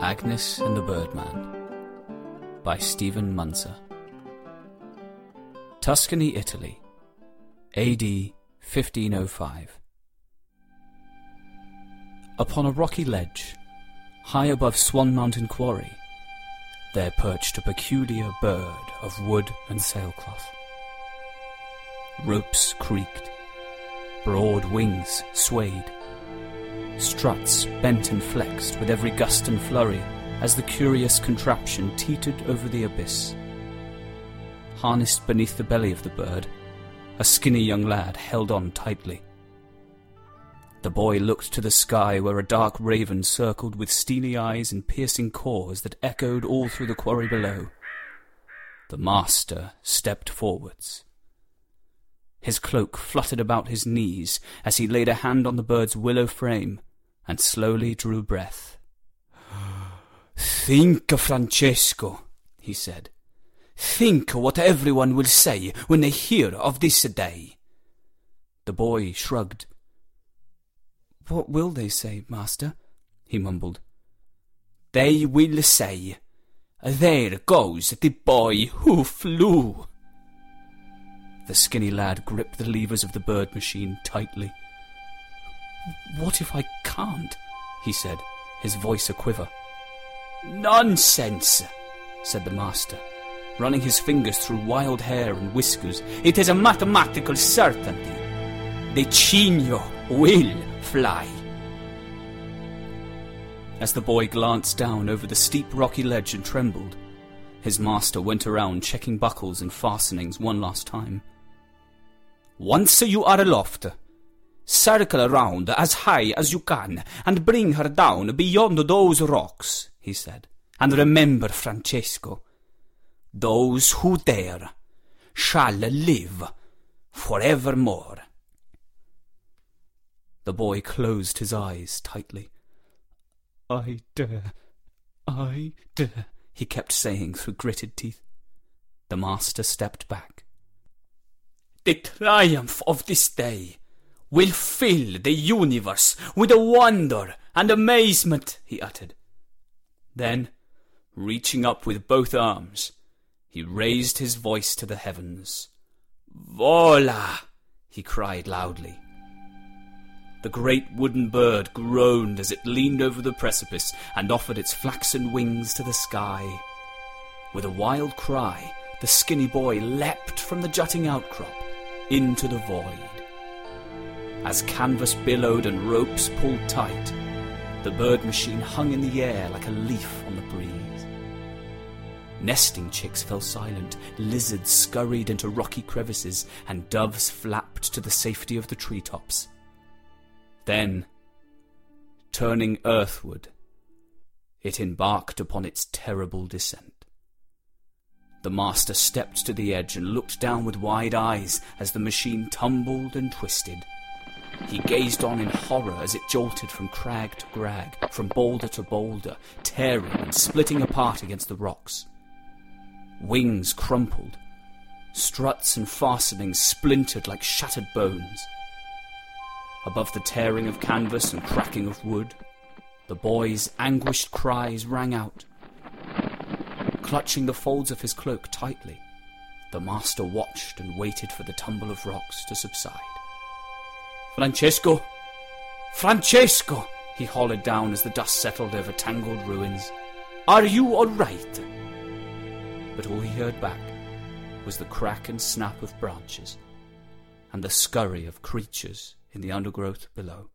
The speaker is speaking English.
Agnes and the Birdman by Stephen Munzer. Tuscany, Italy, AD 1505. Upon a rocky ledge, high above Swan Mountain Quarry, there perched a peculiar bird of wood and sailcloth. Ropes creaked, broad wings swayed, struts bent and flexed with every gust and flurry as the curious contraption teetered over the abyss. Harnessed beneath the belly of the bird, a skinny young lad held on tightly. The boy looked to the sky where a dark raven circled with steely eyes and piercing caws that echoed all through the quarry below. The master stepped forwards. His cloak fluttered about his knees as he laid a hand on the bird's willow frame and slowly drew breath. Think, of Francesco, he said. Think what everyone will say when they hear of this day. The boy shrugged. What will they say, master? he mumbled. They will say, There goes the boy who flew. The skinny lad gripped the levers of the bird machine tightly. What if I can't? he said, his voice a quiver. Nonsense, said the master, running his fingers through wild hair and whiskers. It is a mathematical certainty. The Cigno will fly. As the boy glanced down over the steep rocky ledge and trembled, his master went around checking buckles and fastenings one last time. Once you are aloft, circle around as high as you can and bring her down beyond those rocks, he said. And remember, Francesco, those who dare shall live forevermore. The boy closed his eyes tightly. I dare, I dare, he kept saying through gritted teeth. The master stepped back. The triumph of this day will fill the universe with wonder and amazement, he uttered. Then, reaching up with both arms, he raised his voice to the heavens. Voila! he cried loudly. The great wooden bird groaned as it leaned over the precipice and offered its flaxen wings to the sky. With a wild cry, the skinny boy leapt from the jutting outcrop into the void. As canvas billowed and ropes pulled tight, the bird machine hung in the air like a leaf on the breeze. Nesting chicks fell silent, lizards scurried into rocky crevices, and doves flapped to the safety of the treetops. Then, turning earthward, it embarked upon its terrible descent. The master stepped to the edge and looked down with wide eyes as the machine tumbled and twisted. He gazed on in horror as it jolted from crag to crag, from boulder to boulder, tearing and splitting apart against the rocks. Wings crumpled, struts and fastenings splintered like shattered bones. Above the tearing of canvas and cracking of wood, the boy's anguished cries rang out. Clutching the folds of his cloak tightly, the master watched and waited for the tumble of rocks to subside. Francesco! Francesco! he hollered down as the dust settled over tangled ruins. Are you all right? But all he heard back was the crack and snap of branches and the scurry of creatures in the undergrowth below.